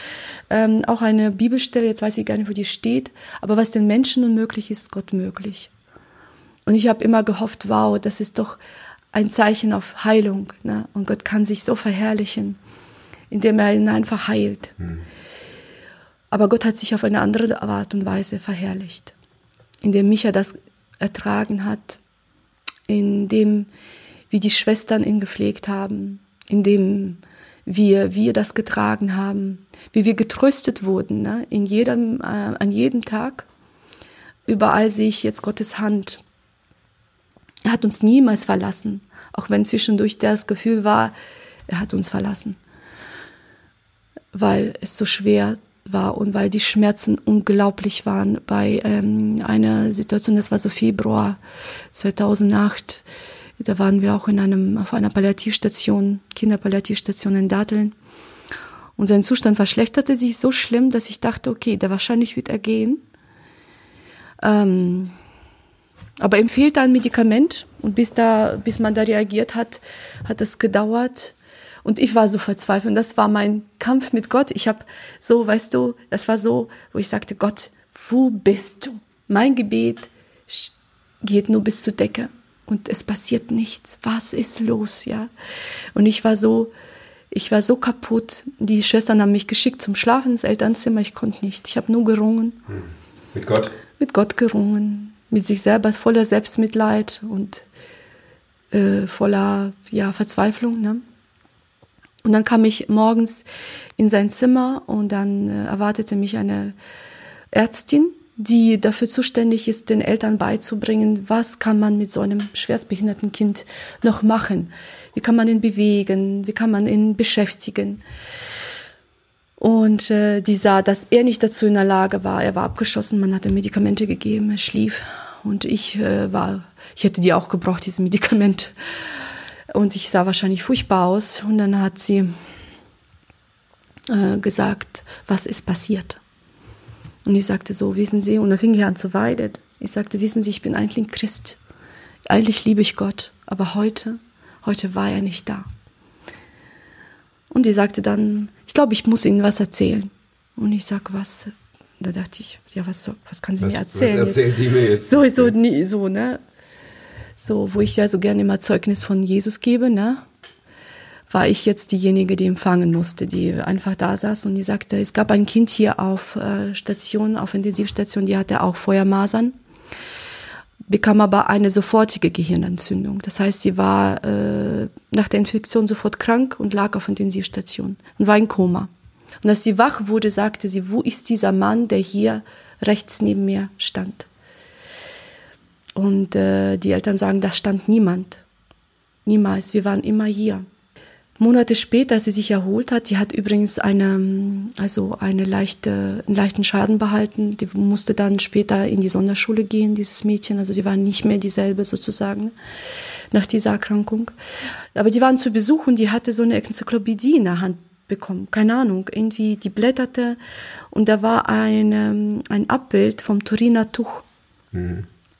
ähm, auch eine Bibelstelle, jetzt weiß ich gar nicht, wo die steht, aber was den Menschen unmöglich ist, Gott möglich. Und ich habe immer gehofft, wow, das ist doch ein Zeichen auf Heilung. Ne? Und Gott kann sich so verherrlichen, indem er ihn einfach heilt. Aber Gott hat sich auf eine andere Art und Weise verherrlicht, indem Micha das ertragen hat, indem wie die Schwestern ihn gepflegt haben, indem wir, wir das getragen haben, wie wir getröstet wurden, ne? in jedem, äh, an jedem Tag. Überall sehe ich jetzt Gottes Hand. Er hat uns niemals verlassen, auch wenn zwischendurch das Gefühl war, er hat uns verlassen, weil es so schwer war und weil die Schmerzen unglaublich waren bei ähm, einer Situation, das war so Februar 2008, da waren wir auch in einem, auf einer Palliativstation, Kinderpalliativstation in Datteln. Und sein Zustand verschlechterte sich so schlimm, dass ich dachte, okay, der wahrscheinlich wird er gehen. Ähm, aber ihm fehlte ein Medikament und bis, da, bis man da reagiert hat, hat es gedauert. Und ich war so verzweifelt. Und das war mein Kampf mit Gott. Ich habe so, weißt du, das war so, wo ich sagte, Gott, wo bist du? Mein Gebet geht nur bis zur Decke und es passiert nichts. Was ist los, ja? Und ich war so, ich war so kaputt. Die Schwestern haben mich geschickt zum Schlafen ins Elternzimmer. Ich konnte nicht. Ich habe nur gerungen Mit Gott? mit Gott gerungen, mit sich selber voller Selbstmitleid und äh, voller ja, Verzweiflung. Ne? Und dann kam ich morgens in sein Zimmer und dann äh, erwartete mich eine Ärztin, die dafür zuständig ist, den Eltern beizubringen, was kann man mit so einem schwerstbehinderten Kind noch machen? Wie kann man ihn bewegen? Wie kann man ihn beschäftigen? Und äh, die sah, dass er nicht dazu in der Lage war. Er war abgeschossen, man hat ihm Medikamente gegeben, er schlief. Und ich äh, war, ich hätte die auch gebraucht, diese Medikamente. Und ich sah wahrscheinlich furchtbar aus. Und dann hat sie äh, gesagt, was ist passiert. Und ich sagte so, wissen Sie, und dann fing er an zu weinen. Ich sagte, wissen Sie, ich bin eigentlich ein Christ. Eigentlich liebe ich Gott, aber heute, heute war er nicht da. Und die sagte dann, ich glaube, ich muss Ihnen was erzählen. Und ich sag, was? Da dachte ich, ja, was, was kann sie Was, mir was erzählen? erzählt die mir jetzt? So, so, nie, so, ne? So, wo ich ja so gerne immer Zeugnis von Jesus gebe, ne? War ich jetzt diejenige, die empfangen musste, die einfach da saß und die sagte, es gab ein Kind hier auf äh, Station, auf Intensivstation, die hatte auch Feuermasern, bekam aber eine sofortige Gehirnentzündung. Das heißt, sie war äh, nach der Infektion sofort krank und lag auf Intensivstation und war in Koma. Und als sie wach wurde, sagte sie, wo ist dieser Mann, der hier rechts neben mir stand? Und äh, die Eltern sagen, da stand niemand. Niemals. Wir waren immer hier. Monate später, als sie sich erholt hat, die hat übrigens eine, also eine leichte, einen leichten Schaden behalten. Die musste dann später in die Sonderschule gehen, dieses Mädchen. Also sie war nicht mehr dieselbe sozusagen nach dieser Erkrankung. Aber die waren zu Besuch und die hatte so eine Enzyklopädie in der Hand bekommen. Keine Ahnung, irgendwie, die blätterte und da war ein, ähm, ein Abbild vom Turiner Tuch.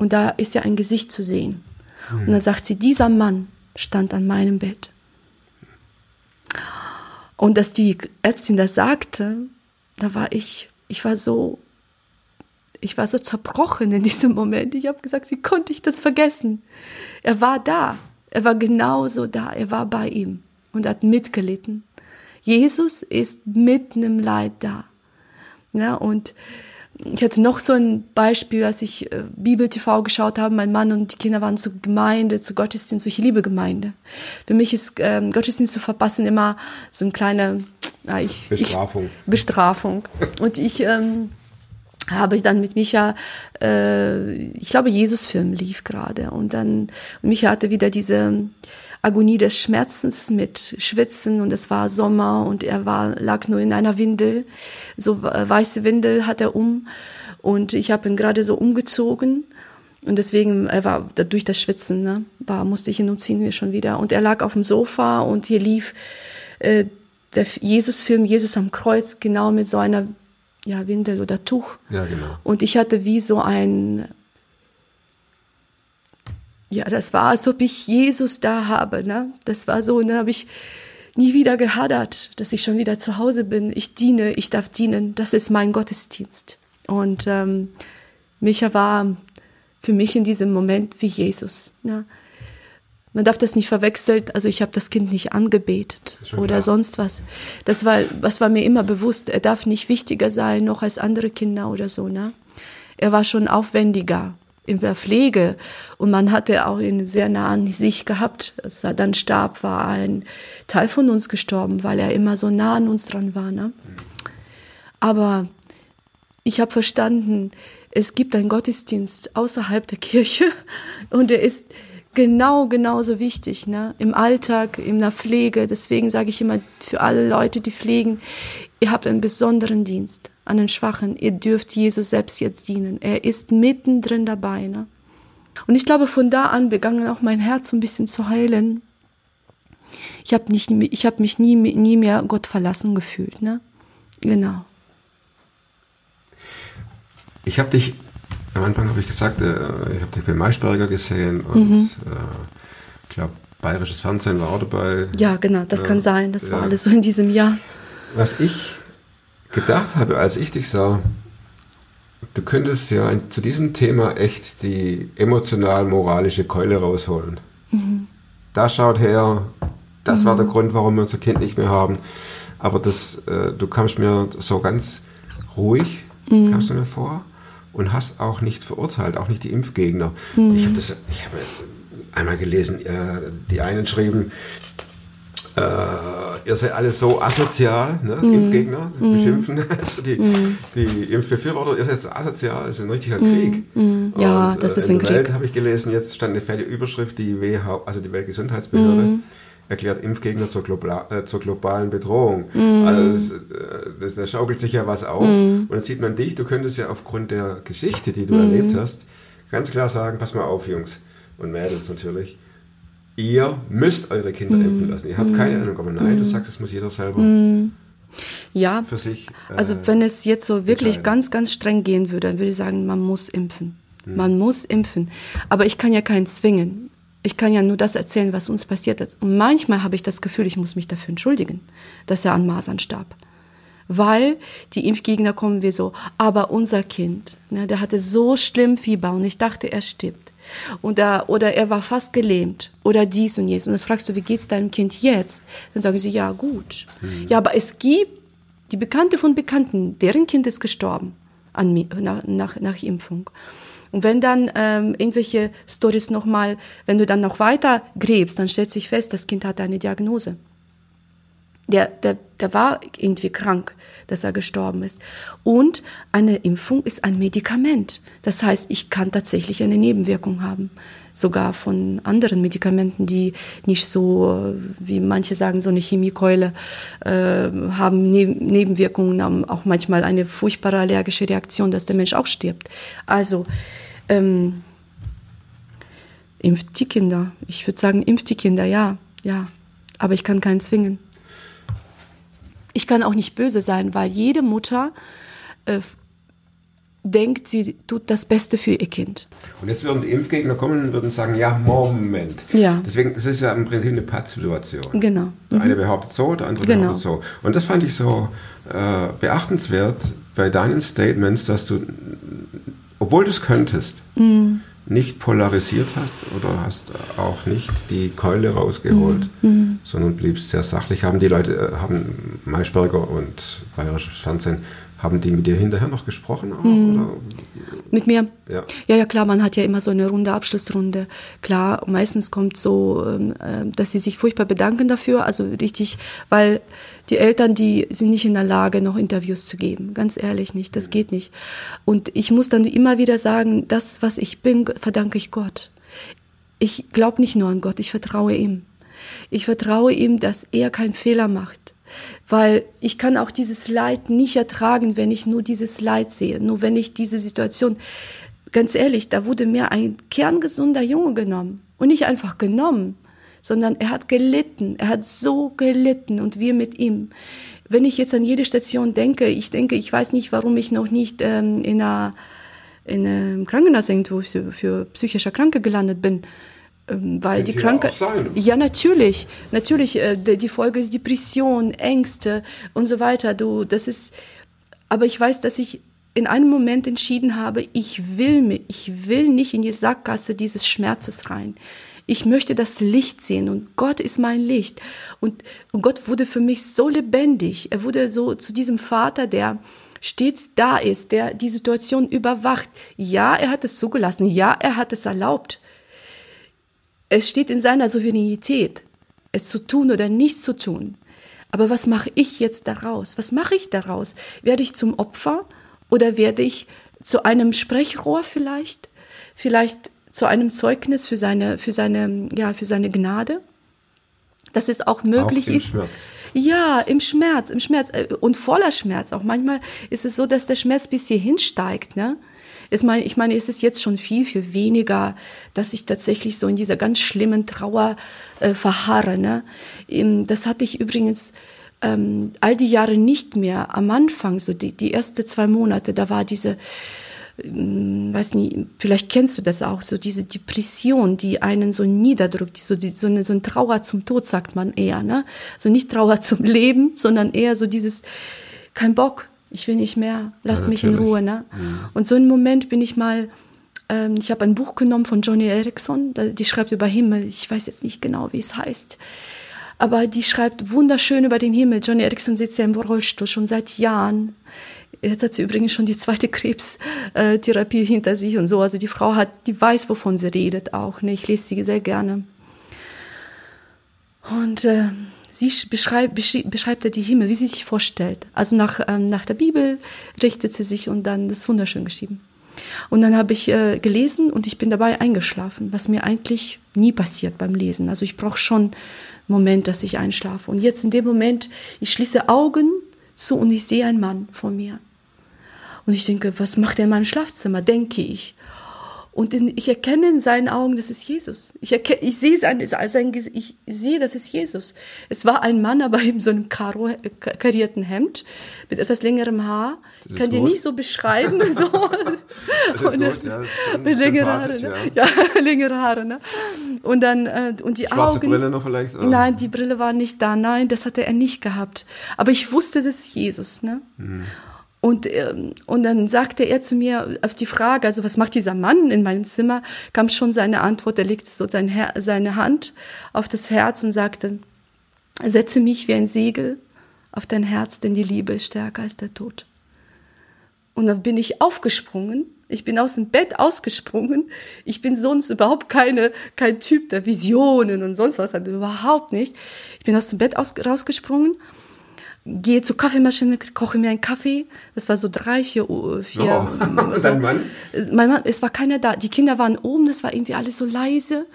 Und da ist ja ein Gesicht zu sehen. Und dann sagt sie, dieser Mann stand an meinem Bett. Und dass die Ärztin das sagte, da war ich, ich war so, ich war so zerbrochen in diesem Moment. Ich habe gesagt, wie konnte ich das vergessen? Er war da, er war genauso da, er war bei ihm und hat mitgelitten. Jesus ist mitten im Leid da. Ja, und ich hatte noch so ein Beispiel, als ich äh, Bibel-TV geschaut habe. Mein Mann und die Kinder waren zur Gemeinde, zu Gottesdienst. Ich liebe Gemeinde. Für mich ist ähm, Gottesdienst zu verpassen immer so eine kleine ja, ich, Bestrafung. Ich, Bestrafung. Und ich ähm, habe ich dann mit Micha, äh, ich glaube, Jesus-Film lief gerade. Und dann, und Micha hatte wieder diese Agonie des Schmerzens mit Schwitzen und es war Sommer und er war, lag nur in einer Windel. So äh, weiße Windel hat er um und ich habe ihn gerade so umgezogen. Und deswegen, er war durch das Schwitzen, ne, war, musste ich ihn umziehen wir schon wieder. Und er lag auf dem Sofa und hier lief äh, der Jesus-Film, Jesus am Kreuz, genau mit so einer ja, Windel oder Tuch. Ja, genau. Und ich hatte wie so ein, ja, das war, als ob ich Jesus da habe. Ne? Das war so, und dann habe ich nie wieder gehadert, dass ich schon wieder zu Hause bin. Ich diene, ich darf dienen. Das ist mein Gottesdienst. Und ähm, Micha war für mich in diesem Moment wie Jesus. Ne? Man darf das nicht verwechseln. Also ich habe das Kind nicht angebetet oder klar. sonst was. Das war, was war mir immer bewusst. Er darf nicht wichtiger sein noch als andere Kinder oder so. Ne? Er war schon aufwendiger in der Pflege und man hatte auch ihn sehr nah an sich gehabt. Als er dann starb, war ein Teil von uns gestorben, weil er immer so nah an uns dran war. Ne? Aber ich habe verstanden, es gibt einen Gottesdienst außerhalb der Kirche und er ist genau genauso wichtig, ne? Im Alltag, in der Pflege. Deswegen sage ich immer für alle Leute, die pflegen, ihr habt einen besonderen Dienst an den Schwachen. Ihr dürft Jesus selbst jetzt dienen. Er ist mittendrin dabei, ne? Und ich glaube, von da an begann auch mein Herz so ein bisschen zu heilen. Ich habe habe mich nie, nie mehr Gott verlassen gefühlt, ne? Genau. Ich habe dich, am Anfang habe ich gesagt, äh, ich habe dich bei Maischberger gesehen und Mhm. äh, ich glaube, bayerisches Fernsehen war auch dabei. Ja, genau, das Ja, kann sein. Das war alles so in diesem Jahr. Was ich gedacht habe, als ich dich sah, du könntest ja zu diesem Thema echt die emotional-moralische Keule rausholen. Da schaut her, das war der Grund, warum wir unser Kind nicht mehr haben. Aber das, äh, du kamst mir so ganz ruhig, kamst du mir vor und hast auch nicht verurteilt, auch nicht die Impfgegner. Ich habe das, ich habe jetzt einmal gelesen, äh, die einen schrieben, äh, ihr seid alle so asozial, ne? Impfgegner beschimpfen, also die, die Impfbefürworter, ihr seid so asozial, das ist ein richtiger Krieg. Ja, Und, das äh, ist in ein der Krieg. Welt habe ich gelesen, jetzt stand eine fette Überschrift, die WHO, also die Weltgesundheitsbehörde, Mhm. erklärt Impfgegner zur, Globla äh, zur globalen Bedrohung. Mhm. Also das, äh, da schaukelt sich ja was auf. Und dann sieht man dich, du könntest ja aufgrund der Geschichte, die du Mhm. erlebt hast, ganz klar sagen, pass mal auf, Jungs und Mädels natürlich, ihr müsst eure Kinder Mhm. impfen lassen. Ihr habt keine Ahnung, aber nein, du sagst, das muss jeder selber Ja, für sich. äh, also wenn es jetzt so wirklich ganz, ganz streng gehen würde, dann würde ich sagen, man muss impfen. Man muss impfen. Aber ich kann ja keinen zwingen. Ich kann ja nur das erzählen, was uns passiert ist. Und manchmal habe ich das Gefühl, ich muss mich dafür entschuldigen, dass er an Masern starb. Weil die Impfgegner kommen wie so, aber unser Kind, ne, der hatte so schlimm Fieber und ich dachte, er stirbt. Da, oder er war fast gelähmt oder dies und jenes. Und das fragst du, wie geht's deinem Kind jetzt? Dann sagen sie, ja, gut. Ja, aber es gibt die Bekannte von Bekannten, deren Kind ist gestorben an, nach, nach, nach Impfung. Und wenn dann ähm, irgendwelche Stories nochmal, wenn du dann noch weiter gräbst, dann stellt sich fest, das Kind hatte eine Diagnose. Der, der, der war irgendwie krank, dass er gestorben ist. Und eine Impfung ist ein Medikament. Das heißt, ich kann tatsächlich eine Nebenwirkung haben. Sogar von anderen Medikamenten, die nicht so, wie manche sagen, so eine Chemiekeule äh, haben ne Nebenwirkungen, haben auch manchmal eine furchtbare allergische Reaktion, dass der Mensch auch stirbt. Also, ähm, impft die Kinder. Ich würde sagen, impft die Kinder, ja, ja. Aber ich kann keinen zwingen. Ich kann auch nicht böse sein, weil jede Mutter äh, denkt, sie tut das Beste für ihr Kind. Und jetzt würden die Impfgegner kommen und würden sagen, ja, Moment. Ja. Deswegen, das ist ja im Prinzip eine Pattsituation. Genau. Der eine behauptet so, der andere Genau. behauptet so. Und das fand ich so äh, beachtenswert bei deinen Statements, dass du, obwohl du es könntest, Mhm. Nicht polarisiert hast oder hast auch nicht die Keule rausgeholt, Mhm. sondern bliebst sehr sachlich. Haben die Leute, äh, haben Maischberger und Bayerisches Fernsehen, haben die mit dir hinterher noch gesprochen? Auch, Mhm. oder? Mit mir? Ja. Ja, ja, klar, man hat ja immer so eine runde Abschlussrunde. Klar, meistens kommt so, ähm, äh, dass sie sich furchtbar bedanken dafür, also richtig, weil die Eltern, die sind nicht in der Lage, noch Interviews zu geben. Ganz ehrlich nicht, das geht nicht. Und ich muss dann immer wieder sagen, das, was ich bin, verdanke ich Gott. Ich glaube nicht nur an Gott, ich vertraue ihm. Ich vertraue ihm, dass er keinen Fehler macht. Weil ich kann auch dieses Leid nicht ertragen, wenn ich nur dieses Leid sehe. Nur wenn ich diese Situation, ganz ehrlich, da wurde mir ein kerngesunder Junge genommen. Und nicht einfach genommen, sondern er hat gelitten. Er hat so gelitten und wir mit ihm. Wenn ich jetzt an jede Station denke, ich denke, ich weiß nicht, warum ich noch nicht ähm, in, einer, in einem Krankenhaus für, für psychische Kranke gelandet bin. Ähm, weil die sein. Ja, natürlich. Natürlich, äh, die die Folge ist Depression, Ängste und so weiter. Du, das ist, aber ich weiß, dass ich in einem Moment entschieden habe, ich will mir, ich will nicht in die Sackgasse dieses Schmerzes rein. Ich möchte das Licht sehen und Gott ist mein Licht. Und, und Gott wurde für mich so lebendig. Er wurde so zu diesem Vater, der stets da ist, der die Situation überwacht. Ja, er hat es zugelassen. Ja, er hat es erlaubt. Es steht in seiner Souveränität, es zu tun oder nicht zu tun. Aber was mache ich jetzt daraus? Was mache ich daraus? Werde ich zum Opfer oder werde ich zu einem Sprechrohr vielleicht? Vielleicht zu einem Zeugnis für seine, für seine, ja, für seine Gnade? Dass es auch möglich im ist. Schmerz. Ja, im Schmerz, im Schmerz äh, und voller Schmerz. Auch manchmal ist es so, dass der Schmerz bis hierhin steigt. Ne? Ich meine, ich meine, es ist jetzt schon viel, viel weniger, dass ich tatsächlich so in dieser ganz schlimmen Trauer äh, verharre. Ne? Ähm, Das hatte ich übrigens ähm, all die Jahre nicht mehr. Am Anfang, so die, die ersten zwei Monate, da war diese, ähm, weiß nicht, vielleicht kennst du das auch, so diese Depression, die einen so niederdrückt, so, die, so, eine, so ein Trauer zum Tod, sagt man eher. Ne? So nicht Trauer zum Leben, sondern eher so dieses, kein Bock, ich will nicht mehr, lass Ja, mich in. Ruhe. Ne? Und so einen Moment bin ich mal, ähm, ich habe ein Buch genommen von Johnny Erickson, die schreibt über Himmel, ich weiß jetzt nicht genau, wie es heißt. Aber die schreibt wunderschön über den Himmel. Johnny Erickson sitzt ja im Rollstuhl schon seit Jahren. Jetzt hat sie übrigens schon die zweite Krebstherapie hinter sich und so. Also die Frau hat, die weiß, wovon sie redet auch. Ne? Ich lese sie sehr gerne. Und äh, sie sch- beschreibt, beschreibt ja die Himmel, wie sie sich vorstellt. Also nach, ähm, nach der Bibel richtet sie sich und dann ist wunderschön geschrieben. Und dann habe ich äh, gelesen und ich bin dabei eingeschlafen, was mir eigentlich nie passiert beim Lesen. Also ich brauche schon einen Moment, dass ich einschlafe. Und jetzt in dem Moment, ich schließe Augen zu und ich sehe einen Mann vor mir. Und ich denke, was macht er in meinem Schlafzimmer, denke ich. Und ich erkenne in seinen Augen, das ist Jesus. Ich, erkenne, ich sehe sein, sein, ich sehe, das ist Jesus. Es war ein Mann, aber in so einem Karo, karierten Hemd mit etwas längerem Haar. Ist Kann dir nicht so beschreiben. So. Das Und, gut, ja, mit längere Haare, ne? ja. längere Haare, ne? Und dann äh, und die Schwarze Augen. Brille noch vielleicht? oder? Nein, die Brille war nicht da. Nein, das hatte er nicht gehabt. Aber ich wusste, das ist Jesus, ne? Und, ähm, und dann sagte er zu mir auf die Frage, also was macht dieser Mann in meinem Zimmer, kam schon seine Antwort, er legte so sein Her seine Hand auf das Herz und sagte, setze mich wie ein Segel auf dein Herz, denn die Liebe ist stärker als der Tod. Und dann bin ich aufgesprungen. Ich bin aus dem Bett ausgesprungen. Ich bin sonst überhaupt keine, kein Typ der Visionen und sonst was, also überhaupt nicht. Ich bin aus dem Bett aus, rausgesprungen, gehe zur Kaffeemaschine, koche mir einen Kaffee. Das war so drei, vier Uhr. Vier, Oh, sein Mann? Mein Mann, es war keiner da. Die Kinder waren oben, das war irgendwie alles so leise.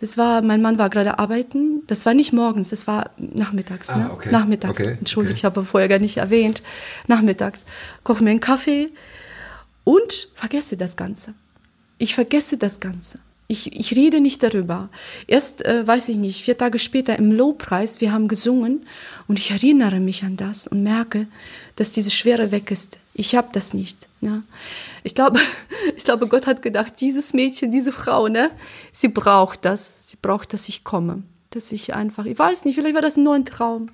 Das war, mein Mann war gerade arbeiten. Das war nicht morgens, das war nachmittags. Ah, ne? okay. Nachmittags. Okay, Entschuldigung, okay. ich habe vorher gar nicht erwähnt. Nachmittags. Koche mir einen Kaffee und vergesse das Ganze. Ich vergesse das Ganze. Ich, ich rede nicht darüber. Erst, äh, weiß ich nicht, vier Tage später im Lobpreis, wir haben gesungen und ich erinnere mich an das und merke, dass diese Schwere weg ist. Ich habe das nicht. Ne? Ich, glaube, ich glaube, Gott hat gedacht, dieses Mädchen, diese Frau, ne, sie braucht das. Sie braucht, dass ich komme. Dass ich einfach, ich weiß nicht, vielleicht war das nur ein Traum.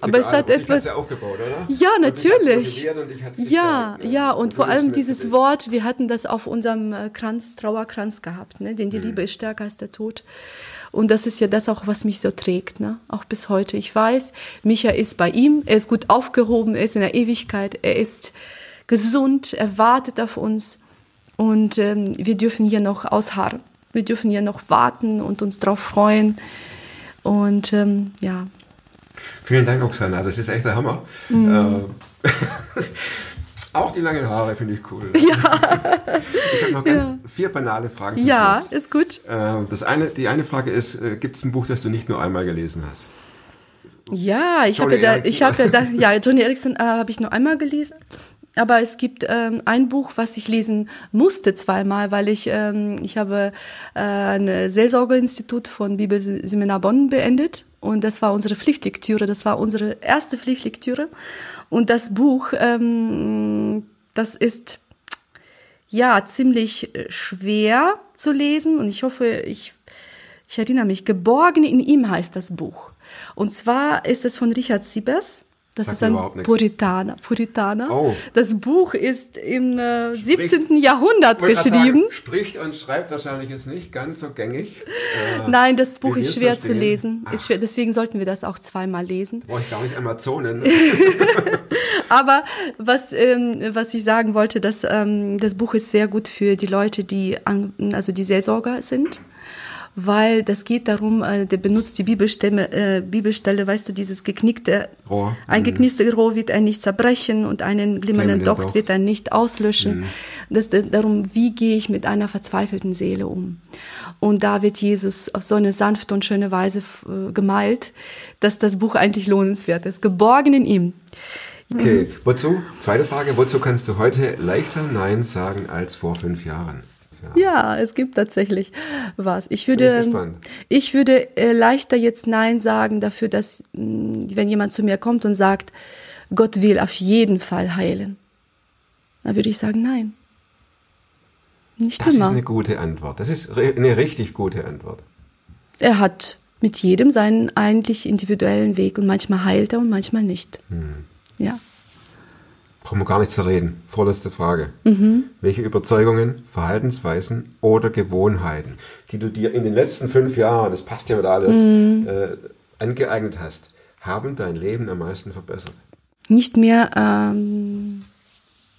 Aber es hat etwas. ja aufgebaut, oder? Ja, Und hat's natürlich. und Ja, gestärkt, ne? ja, und vor allem dieses dich. Wort, wir hatten das auf unserem äh, Kranz, Trauerkranz gehabt, ne? Mhm. denn die Liebe ist stärker als der Tod. Und das ist ja das auch, was mich so trägt, ne? auch bis heute. Ich weiß, Micha ist bei ihm, er ist gut aufgehoben, er ist in der Ewigkeit, er ist gesund, er wartet auf uns und ähm, wir dürfen hier noch ausharren. Wir dürfen hier noch warten und uns darauf freuen. Und ähm, ja, Vielen Dank, Oksana, das ist echt der Hammer. Mhm. Äh, auch die langen Haare finde ich cool. Ja. Ich habe noch ganz vier banale Fragen. ja, Schluss. ist gut. Äh, das eine, die eine Frage ist, äh, gibt es ein Buch, das du nicht nur einmal gelesen hast? Ja, ich Johnny habe ja da, Erickson. ich habe ja da, ja, Johnny Erickson äh, habe ich nur einmal gelesen. Aber es gibt ähm, ein Buch, was ich lesen musste zweimal, weil ich ähm, ich habe äh, ein Seelsorgeinstitut von Bibelseminar Bonn beendet und das war unsere Pflichtlektüre, das war unsere erste Pflichtlektüre und das Buch, ähm, das ist ja ziemlich äh, schwer zu lesen und ich hoffe, ich ich erinnere mich, Geborgen in ihm heißt das Buch. Und zwar ist es von Richard Siebers. Das Sagt ist ein. Puritaner. Puritaner. Oh. Das Buch ist im äh, 17. Jahrhundert geschrieben. Sagen, spricht und schreibt wahrscheinlich jetzt nicht ganz so gängig. Äh, Nein, das Buch ist schwer zu lesen. Ist schwer, deswegen sollten wir das auch zweimal lesen. Brauche ich gar nicht Amazonen. Aber was, ähm, was ich sagen wollte, dass, ähm, das Buch ist sehr gut für die Leute, die, an, also die Seelsorger sind. Weil das geht darum, äh, der benutzt die Bibelstelle, äh, Bibelstelle, weißt du, dieses geknickte, Rohr. ein geknicktes Rohr wird ein nicht zerbrechen und einen glimmenden Docht wird ein nicht auslöschen. Das ist darum, wie gehe ich mit einer verzweifelten Seele um? Und da wird Jesus auf so eine sanfte und schöne Weise äh, gemalt, dass das Buch eigentlich lohnenswert ist. Geborgen in ihm. Okay, wozu? Zweite Frage, wozu kannst du heute leichter Nein sagen als vor fünf Jahren? Ja, es gibt tatsächlich was. Ich würde, ich würde äh, leichter jetzt Nein sagen dafür, dass, mh, wenn jemand zu mir kommt und sagt, Gott will auf jeden Fall heilen, dann würde ich sagen Nein. Nicht Das ist immer. eine gute Antwort. Das ist eine richtig gute Antwort. Er hat mit jedem seinen eigentlich individuellen Weg und manchmal heilt er und manchmal nicht. Hm. Ja. Brauchen wir gar nicht zu reden. Vorletzte Frage. Mhm. Welche Überzeugungen, Verhaltensweisen oder Gewohnheiten, die du dir in den letzten fünf Jahren, das passt ja wieder alles, Mhm. äh, angeeignet hast, haben dein Leben am meisten verbessert? Nicht mehr ähm,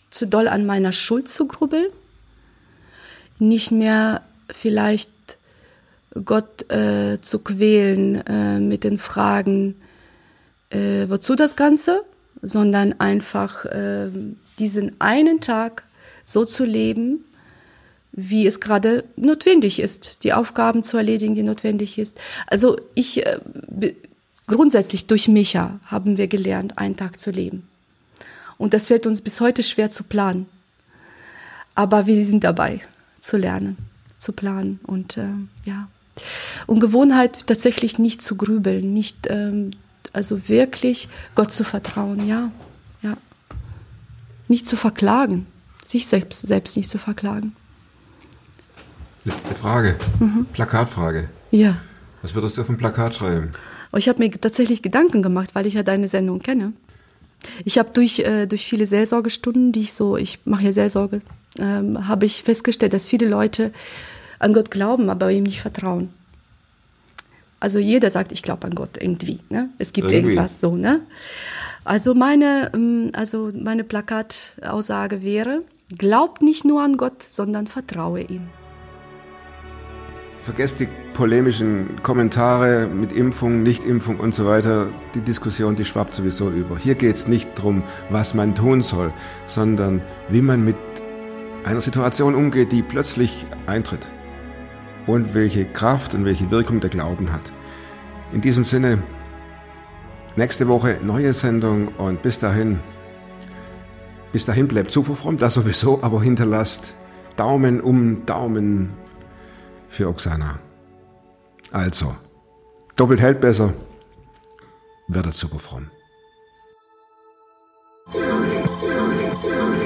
zu doll an meiner Schuld zu grubbeln, nicht mehr vielleicht Gott äh, zu quälen äh, mit den Fragen, äh, wozu das Ganze, sondern einfach äh, diesen einen Tag so zu leben, wie es gerade notwendig ist, die Aufgaben zu erledigen, die notwendig ist. Also ich äh, grundsätzlich durch Micha haben wir gelernt, einen Tag zu leben. Und das fällt uns bis heute schwer zu planen. Aber wir sind dabei. zu lernen, zu planen und äh, ja. Und Gewohnheit tatsächlich nicht zu grübeln, nicht, ähm, also wirklich Gott zu vertrauen, ja, ja. Nicht zu verklagen, sich selbst, selbst nicht zu verklagen. Letzte Frage, mhm. Plakatfrage. Ja. Was würdest du auf dem Plakat schreiben? Oh, ich habe mir tatsächlich Gedanken gemacht, weil ich ja deine Sendung kenne. Ich habe durch, äh, durch viele Seelsorgestunden, die ich so, ich mache ja Seelsorge, ähm, habe ich festgestellt, dass viele Leute an Gott glauben, aber ihm nicht vertrauen. Also jeder sagt, ich glaube an Gott irgendwie. Ne? Es gibt irgendwie. irgendwas so. Ne? Also meine, ähm, also meine Plakataussage wäre, glaubt nicht nur an Gott, sondern vertraue ihm. Vergesst die polemischen Kommentare mit Impfung, Nichtimpfung und so weiter. Die Diskussion, die schwappt sowieso über. Hier geht es nicht darum, was man tun soll, sondern wie man mit einer Situation umgeht, die plötzlich eintritt. Und welche Kraft und welche Wirkung der Glauben hat. In diesem Sinne, nächste Woche neue Sendung und bis dahin, bis dahin bleibt super fromm, das sowieso, aber hinterlasst Daumen um Daumen für Oksana. Also, doppelt hält besser, werdet super fromm. Tell me, tell me, tell me.